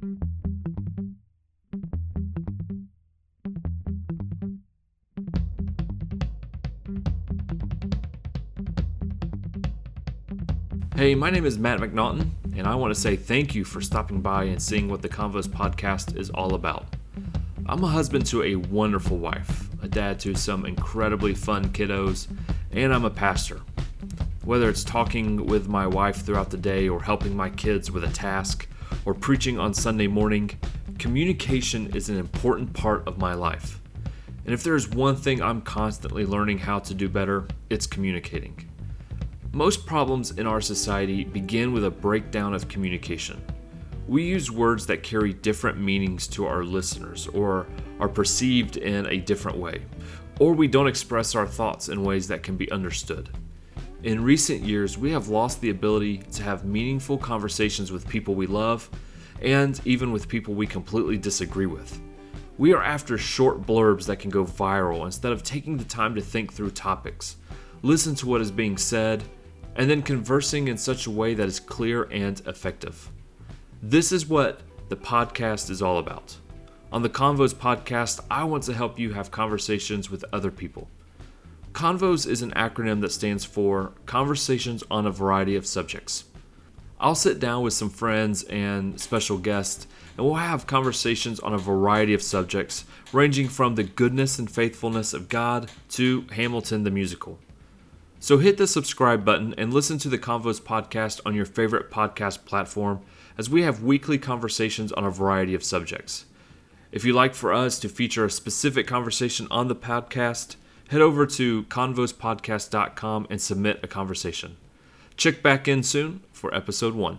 Hey, my name is Matt McNaughton, and I want to say thank you for stopping by and seeing what the Convos podcast is all about. I'm a husband to a wonderful wife, a dad to some incredibly fun kiddos, and I'm a pastor. Whether it's talking with my wife throughout the day, or helping my kids with a task, or preaching on Sunday morning, communication is an important part of my life. And if there's one thing I'm constantly learning how to do better, it's communicating. Most problems in our society begin with a breakdown of communication. We use words that carry different meanings to our listeners or are perceived in a different way, or we don't express our thoughts in ways that can be understood. In recent years, we have lost the ability to have meaningful conversations with people we love and even with people we completely disagree with. We are after short blurbs that can go viral instead of taking the time to think through topics, listen to what is being said, and then conversing in such a way that is clear and effective. This is what the podcast is all about. On the Convos podcast, I want to help you have conversations with other people. Convos is an acronym that stands for Conversations on a Variety of Subjects. I'll sit down with some friends and special guests, and we'll have conversations on a variety of subjects, ranging from the goodness and faithfulness of God to Hamilton the musical. So hit the subscribe button and listen to the Convos podcast on your favorite podcast platform as we have weekly conversations on a variety of subjects. If you'd like for us to feature a specific conversation on the podcast, head over to convospodcast.com and submit a conversation. Check back in soon for episode one.